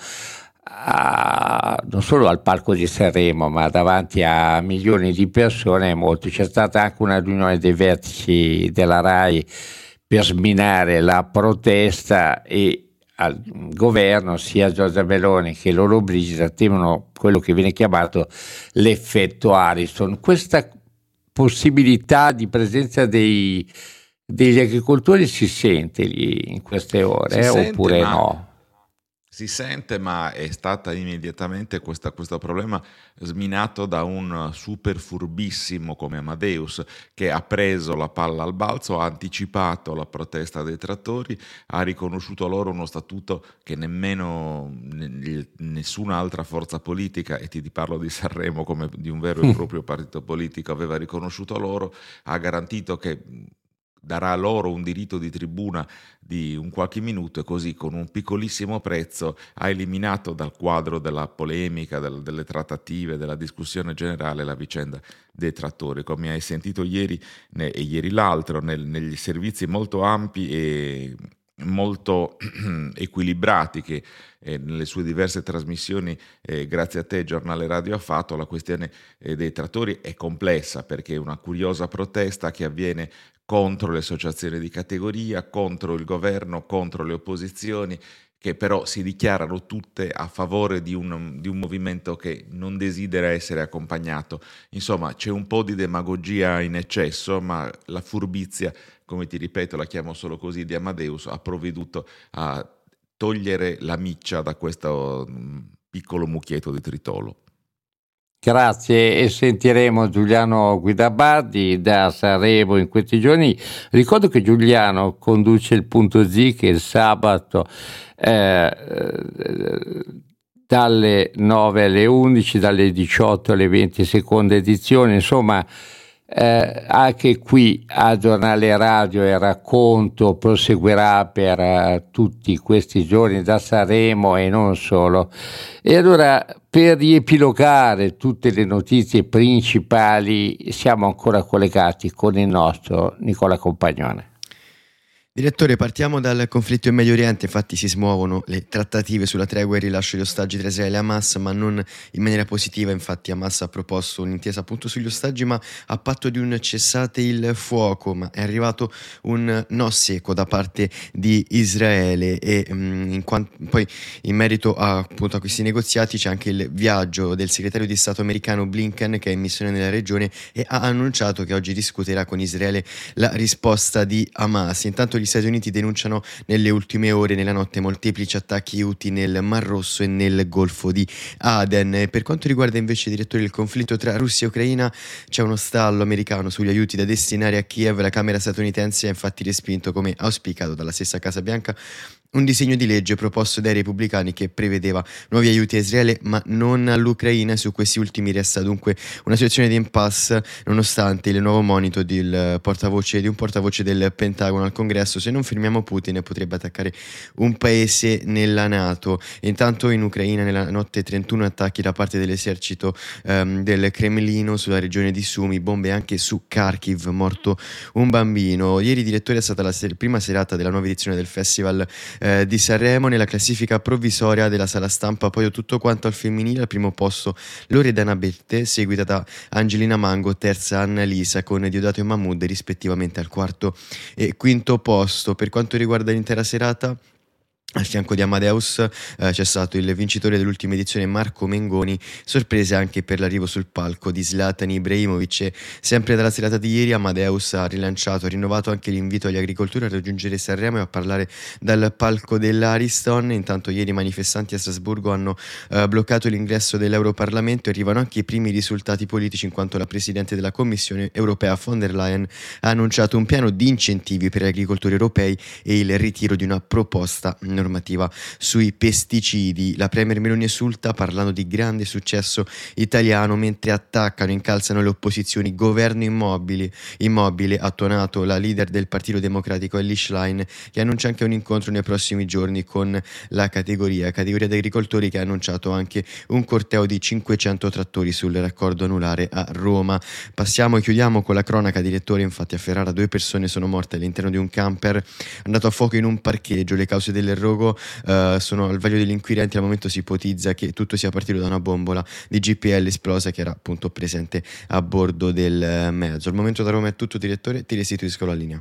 a, non solo al palco di Sanremo ma davanti a milioni di persone molto. C'è stata anche una riunione dei vertici della RAI per sminare la protesta e al governo sia Giorgia Meloni che Loro Brigida temono quello che viene chiamato l'effetto Harrison. Questa possibilità di presenza dei degli agricoltori si sente lì in queste ore eh, oppure ma, no? Si sente, ma è stata immediatamente questa, questo problema sminato da un super furbissimo come Amadeus che ha preso la palla al balzo, ha anticipato la protesta dei trattori, ha riconosciuto loro uno statuto che nemmeno nessun'altra forza politica, e ti parlo di Sanremo come di un vero e proprio partito politico, aveva riconosciuto loro, ha garantito che darà loro un diritto di tribuna di un qualche minuto e così con un piccolissimo prezzo ha eliminato dal quadro della polemica, del, delle trattative, della discussione generale la vicenda dei trattori. Come hai sentito ieri ne, e ieri l'altro, nel, negli servizi molto ampi e molto equilibrati che eh, nelle sue diverse trasmissioni, eh, grazie a te, Giornale Radio ha fatto, la questione eh, dei trattori è complessa perché è una curiosa protesta che avviene contro le associazioni di categoria, contro il governo, contro le opposizioni, che però si dichiarano tutte a favore di un, di un, movimento che non desidera essere accompagnato. Insomma, c'è un po' di demagogia in eccesso, ma la furbizia, come ti ripeto, la chiamo solo così, di Amadeus, ha provveduto a togliere la miccia da questo mm, piccolo mucchietto di tritolo. Grazie e sentiremo Giuliano Guidabardi da Sanremo in questi giorni. Ricordo che Giuliano conduce il punto Z che il sabato eh, dalle 9 alle 11, dalle 18 alle 20 seconda edizione, insomma eh, anche qui a Giornale Radio il racconto proseguirà per uh, tutti questi giorni da Sanremo e non solo. E allora per riepilogare tutte le notizie principali siamo ancora collegati con il nostro Nicola Compagnone. Direttore, partiamo dal conflitto in Medio Oriente, infatti si smuovono le trattative sulla tregua e il rilascio di ostaggi tra Israele e Hamas, ma non in maniera positiva, infatti Hamas ha proposto un'intesa appunto sugli ostaggi, ma a patto di un cessate il fuoco, ma è arrivato un no secco da parte di Israele. E mh, mm, in quant- poi in merito a, appunto, a questi negoziati c'è anche il viaggio del segretario di Stato americano Blinken che è in missione nella regione e ha annunciato che oggi discuterà con Israele la risposta di Hamas. Intanto gli Stati Uniti denunciano nelle ultime ore, nella notte, molteplici attacchi UTI nel Mar Rosso e nel Golfo di Aden. Per quanto riguarda invece, direttore, il conflitto tra Russia e Ucraina, c'è uno stallo americano sugli aiuti da destinare a Kiev. La Camera statunitense ha infatti respinto, come auspicato dalla stessa Casa Bianca, un disegno di legge proposto dai repubblicani che prevedeva nuovi aiuti a Israele ma non all'Ucraina. Su questi ultimi resta dunque una situazione di impasse nonostante il nuovo monito di un portavoce del Pentagono al Congresso. Se non fermiamo Putin potrebbe attaccare un paese nella Nato. Intanto in Ucraina nella notte 31 attacchi da parte dell'esercito um, del Cremlino sulla regione di Sumi, bombe anche su Kharkiv, morto un bambino. Ieri direttore è stata la ser- prima serata della nuova edizione del festival eh, di Sanremo nella classifica provvisoria della sala stampa. Poi ho tutto quanto al femminile, al primo posto Loredana Bette, seguita da Angelina Mango, terza Annalisa con Diodato e Mahmood rispettivamente al quarto e quinto posto. Per quanto riguarda l'intera serata, al fianco di Amadeus eh, c'è stato il vincitore dell'ultima edizione Marco Mengoni, sorprese anche per l'arrivo sul palco di Zlatan Ibrahimovic. Sempre dalla serata di ieri Amadeus ha rilanciato, ha rinnovato anche l'invito agli agricoltori a raggiungere Sanremo e a parlare dal palco dell'Ariston. Intanto ieri i manifestanti a Strasburgo hanno eh, bloccato l'ingresso dell'Europarlamento e arrivano anche i primi risultati politici in quanto la Presidente della Commissione europea von der Leyen ha annunciato un piano di incentivi per gli agricoltori europei e il ritiro di una proposta normativa sui pesticidi. La Premier Meloni esulta parlando di grande successo italiano mentre attaccano e incalzano le opposizioni. Governo immobile, immobile ha tuonato la leader del Partito Democratico Ellie Schlein che annuncia anche un incontro nei prossimi giorni con la categoria, categoria di agricoltori che ha annunciato anche un corteo di 500 trattori sul raccordo anulare a Roma. Passiamo e chiudiamo con la cronaca direttore, infatti a Ferrara due persone sono morte all'interno di un camper andato a fuoco in un parcheggio, le cause dell'errore rogo uh, sono al vaglio degli inquirenti. Al momento si ipotizza che tutto sia partito da una bombola di GPL esplosa che era appunto presente a bordo del mezzo. Al momento da Roma è tutto, direttore. Ti restituisco la linea.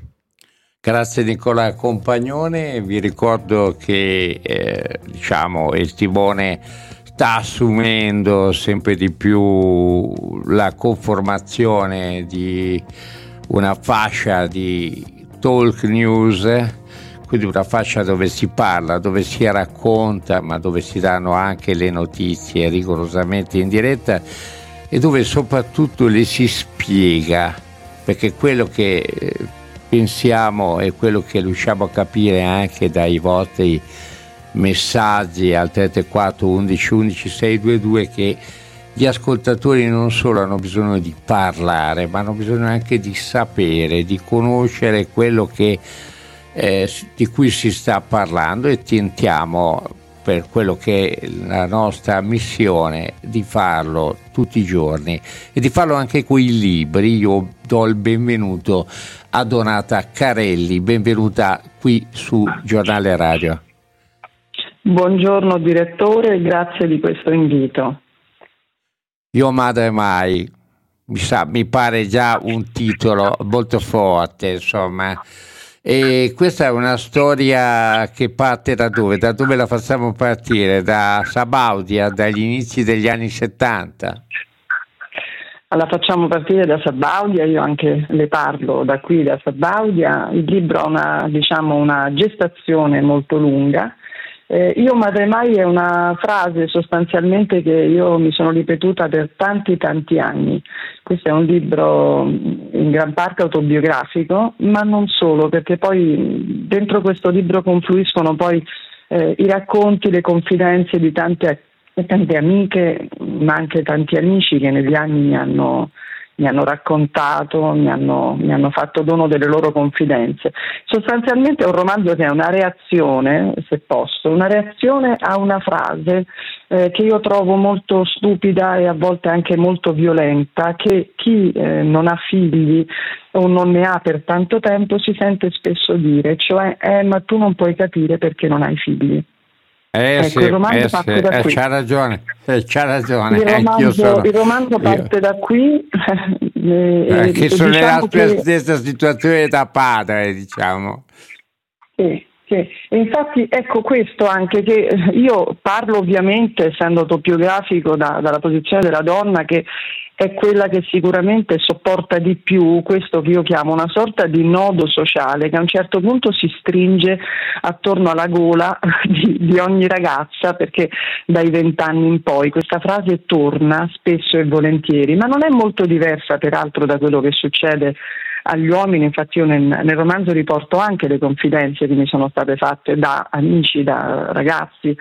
Grazie Nicola Compagnone, vi ricordo che eh, diciamo, il timone sta assumendo sempre di più la conformazione di una fascia di talk news quindi una fascia dove si parla, dove si racconta, ma dove si danno anche le notizie rigorosamente in diretta e dove soprattutto le si spiega, perché quello che eh, pensiamo e quello che riusciamo a capire anche dai vostri messaggi al 334 11 11 622 che gli ascoltatori non solo hanno bisogno di parlare, ma hanno bisogno anche di sapere, di conoscere quello che eh, di cui si sta parlando e tentiamo per quello che è la nostra missione di farlo tutti i giorni e di farlo anche con i libri. Io do il benvenuto a Donata Carelli, benvenuta qui su Giornale Radio. Buongiorno direttore, grazie di questo invito. Io madre mai, mi, sa, mi pare già un titolo molto forte, insomma. E questa è una storia che parte da dove? Da dove la facciamo partire? Da Sabaudia, dagli inizi degli anni 70? La facciamo partire da Sabaudia, io anche le parlo da qui, da Sabaudia. Il libro ha una, diciamo, una gestazione molto lunga eh, io madre mai è una frase sostanzialmente che io mi sono ripetuta per tanti tanti anni. Questo è un libro in gran parte autobiografico, ma non solo, perché poi dentro questo libro confluiscono poi eh, i racconti, le confidenze di tante, tante amiche, ma anche tanti amici che negli anni mi hanno mi hanno raccontato, mi hanno, mi hanno, fatto dono delle loro confidenze. Sostanzialmente è un romanzo che è una reazione, se posso, una reazione a una frase eh, che io trovo molto stupida e a volte anche molto violenta, che chi eh, non ha figli o non ne ha per tanto tempo si sente spesso dire, cioè eh, ma tu non puoi capire perché non hai figli. Eh ecco, sì, il romanzo eh parte sì, da eh, qui. C'ha ragione, eh, c'ha ragione. Il romanzo, sono, il romanzo parte io. da qui. eh, che sono diciamo nella che... stessa situazione da padre, diciamo. Sì. Sì, infatti ecco questo anche che io parlo ovviamente, essendo autobiografico, da, dalla posizione della donna che è quella che sicuramente sopporta di più questo che io chiamo una sorta di nodo sociale che a un certo punto si stringe attorno alla gola di, di ogni ragazza perché dai vent'anni in poi questa frase torna spesso e volentieri, ma non è molto diversa peraltro da quello che succede agli uomini, infatti io nel, nel, romanzo riporto anche le confidenze che mi sono state fatte da amici, da ragazzi.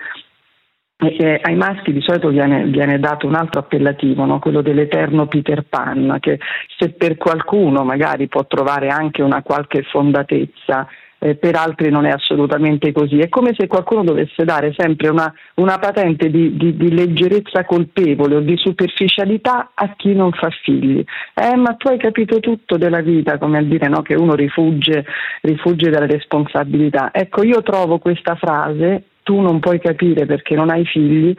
E ai maschi di solito viene, viene dato un altro appellativo, no? quello dell'eterno Peter Pan, che se per qualcuno magari può trovare anche una qualche fondatezza, eh, per altri non è assolutamente così. È come se qualcuno dovesse dare sempre una, una patente di, di, di, leggerezza colpevole o di superficialità a chi non fa figli. Eh, ma tu hai capito tutto della vita, come a dire no, che uno rifugge, rifugge dalle responsabilità. Ecco, io trovo questa frase tu non puoi capire perché non hai figli,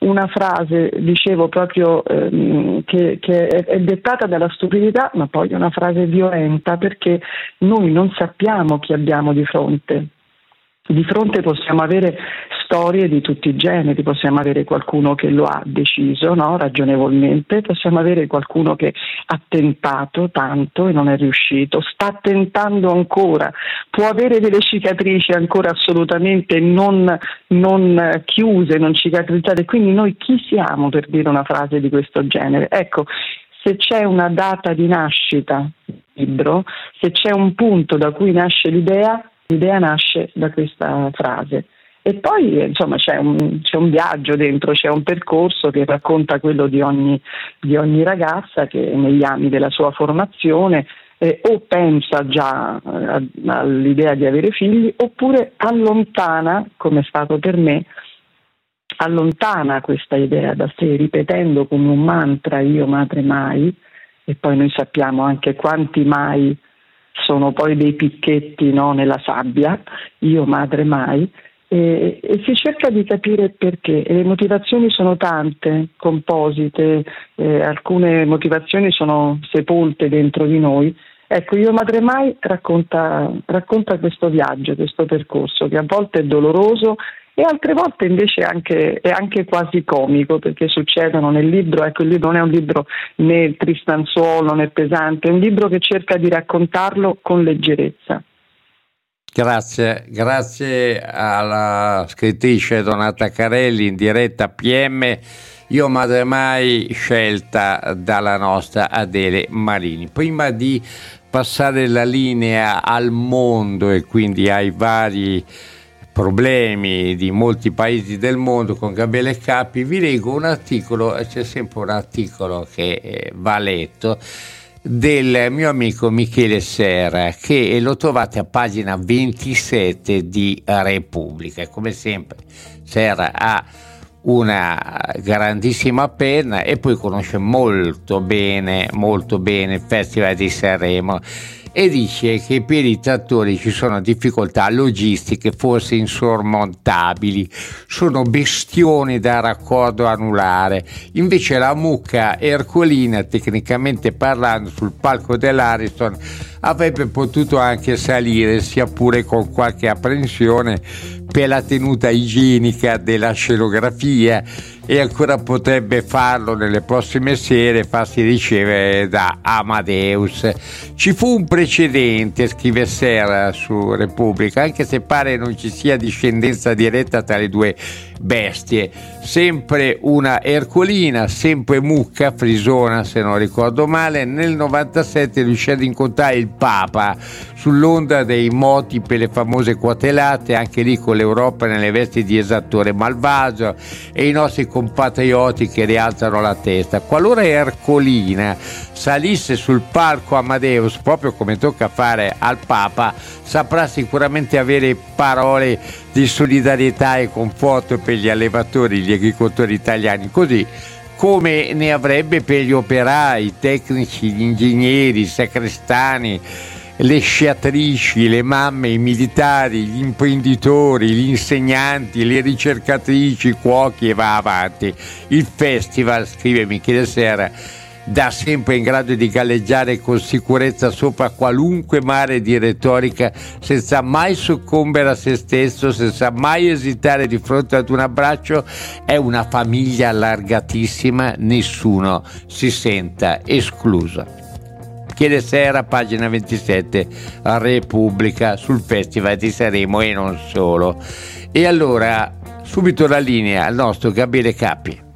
una frase, dicevo proprio, ehm, che, che è, è, dettata dalla stupidità, ma poi una frase violenta perché noi non sappiamo chi abbiamo di fronte. Di fronte possiamo avere storie di tutti i generi, possiamo avere qualcuno che lo ha deciso no? ragionevolmente, possiamo avere qualcuno che ha tentato tanto e non è riuscito, sta tentando ancora, può avere delle cicatrici ancora assolutamente non, non chiuse, non cicatrizzate, quindi noi chi siamo per dire una frase di questo genere? Ecco, se c'è una data di nascita libro, se c'è un punto da cui nasce l'idea, L'idea nasce da questa frase. E poi insomma c'è un, c'è un, viaggio dentro, c'è un percorso che racconta quello di ogni, di ogni ragazza che negli anni della sua formazione eh, o pensa già eh, all'idea di avere figli oppure allontana, come è stato per me, allontana questa idea da sé ripetendo come un mantra io madre mai e poi noi sappiamo anche quanti mai sono poi dei picchetti no, nella sabbia, io madre mai, e, e, si cerca di capire perché. E le motivazioni sono tante, composite, eh, alcune motivazioni sono sepolte dentro di noi. Ecco, Io Madre Mai racconta, racconta questo viaggio, questo percorso che a volte è doloroso e altre volte invece anche, è anche quasi comico perché succedono nel libro, ecco il libro non è un libro né tristanzuolo né pesante, è un libro che cerca di raccontarlo con leggerezza. Grazie, grazie alla scrittrice Donata Carelli in diretta PM. Io madre mai scelta dalla nostra Adele Marini. Prima di passare la linea al mondo e quindi ai vari problemi di molti paesi del mondo con Gabriele Capi, vi leggo un articolo, c'è sempre un articolo che eh, va letto, del mio amico Michele Serra che lo trovate a pagina 27 di Repubblica. Come sempre Serra ha una grandissima penna e poi conosce molto bene, molto bene il Festival di Sanremo e dice che per i trattori ci sono difficoltà logistiche forse insormontabili, sono bestioni da raccordo anulare. Invece la mucca ercolina, tecnicamente parlando, sul palco dell'Ariston avrebbe potuto anche salire, sia pure con qualche apprensione, per la tenuta igienica della scenografia e ancora potrebbe farlo nelle prossime sere farsi ricevere da Amadeus. Ci fu un precedente, scrive Serra su Repubblica, anche se pare non ci sia discendenza diretta tra le due bestie, sempre una ercolina, sempre mucca, frisona se non ricordo male, nel 97 riuscì ad incontrare il Papa sull'onda dei moti per le famose quatelate, anche lì con l'Europa nelle vesti di esattore malvagio e i nostri compatrioti che rialzano la testa. Qualora Ercolina salisse sul palco Amadeus, proprio come tocca fare al Papa, saprà sicuramente avere parole di solidarietà e conforto per gli allevatori, gli agricoltori italiani, così come ne avrebbe per gli operai, i tecnici, gli ingegneri, i sacrestani, le sciatrici, le mamme, i militari, gli imprenditori, gli insegnanti, le ricercatrici, i cuochi e va avanti. Il festival, scrive Michele Serra, da sempre in grado di galleggiare con sicurezza sopra qualunque mare di retorica senza mai soccombere a se stesso, senza mai esitare di fronte ad un abbraccio, è una famiglia allargatissima, nessuno si senta escluso. Chiede Sera, pagina 27, a Repubblica, sul Festival di Sanremo e non solo. E allora, subito la linea al nostro Gabriele Capi.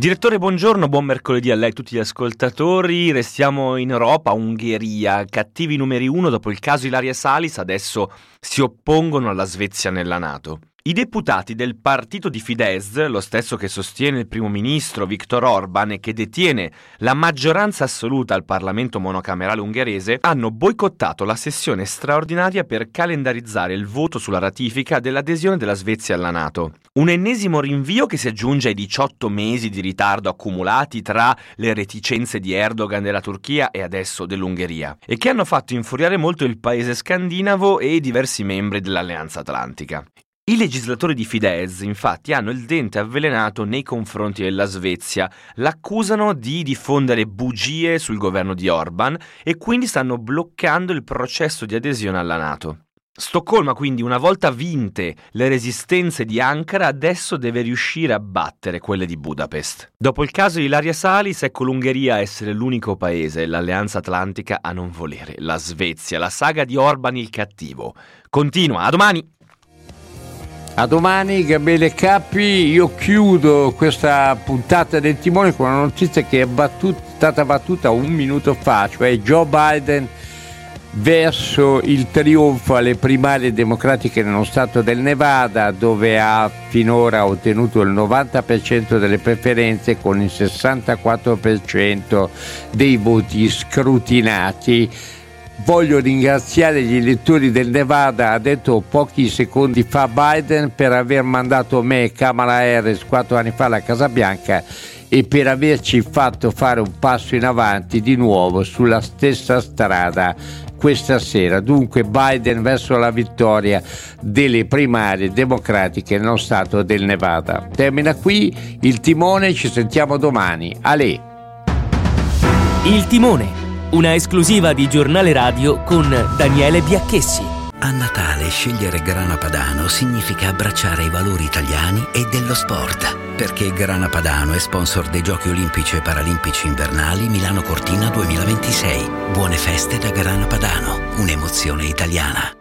Direttore, buongiorno, buon mercoledì a lei e a tutti gli ascoltatori. Restiamo in Europa, Ungheria. Cattivi numeri uno dopo il caso Ilaria Salis, adesso si oppongono alla Svezia nella Nato. I deputati del partito di Fidesz, lo stesso che sostiene il primo ministro Viktor Orban e che detiene la maggioranza assoluta al Parlamento monocamerale ungherese, hanno boicottato la sessione straordinaria per calendarizzare il voto sulla ratifica dell'adesione della Svezia alla Nato. Un ennesimo rinvio che si aggiunge ai 18 mesi di ritardo accumulati tra le reticenze di Erdogan della Turchia e adesso dell'Ungheria, e che hanno fatto infuriare molto il paese scandinavo e diversi membri dell'Alleanza Atlantica. I legislatori di Fidesz, infatti, hanno il dente avvelenato nei confronti della Svezia, l'accusano di diffondere bugie sul governo di Orban e quindi stanno bloccando il processo di adesione alla Nato. Stoccolma quindi, una volta vinte le resistenze di Ankara, adesso deve riuscire a battere quelle di Budapest. Dopo il caso di Ilaria Salis, ecco l'Ungheria a essere l'unico paese, l'Alleanza Atlantica, a non volere la Svezia, la saga di Orban il cattivo. Continua, a domani! A domani Gabriele Cappi, io chiudo questa puntata del timone con una notizia che è battuta, stata battuta un minuto fa, cioè Joe Biden verso il trionfo alle primarie democratiche nello stato del Nevada dove ha finora ottenuto il 90% delle preferenze con il 64% dei voti scrutinati Voglio ringraziare gli elettori del Nevada, ha detto pochi secondi fa Biden, per aver mandato me e Kamala Harris quattro anni fa alla Casa Bianca e per averci fatto fare un passo in avanti di nuovo sulla stessa strada questa sera. Dunque Biden verso la vittoria delle primarie democratiche nello stato del Nevada. Termina qui il timone, ci sentiamo domani. Ale. Il timone una esclusiva di giornale radio con Daniele Biacchessi. A Natale scegliere Grana Padano significa abbracciare i valori italiani e dello sport, perché Grana Padano è sponsor dei Giochi Olimpici e Paralimpici Invernali Milano Cortina 2026. Buone feste da Grana Padano, un'emozione italiana.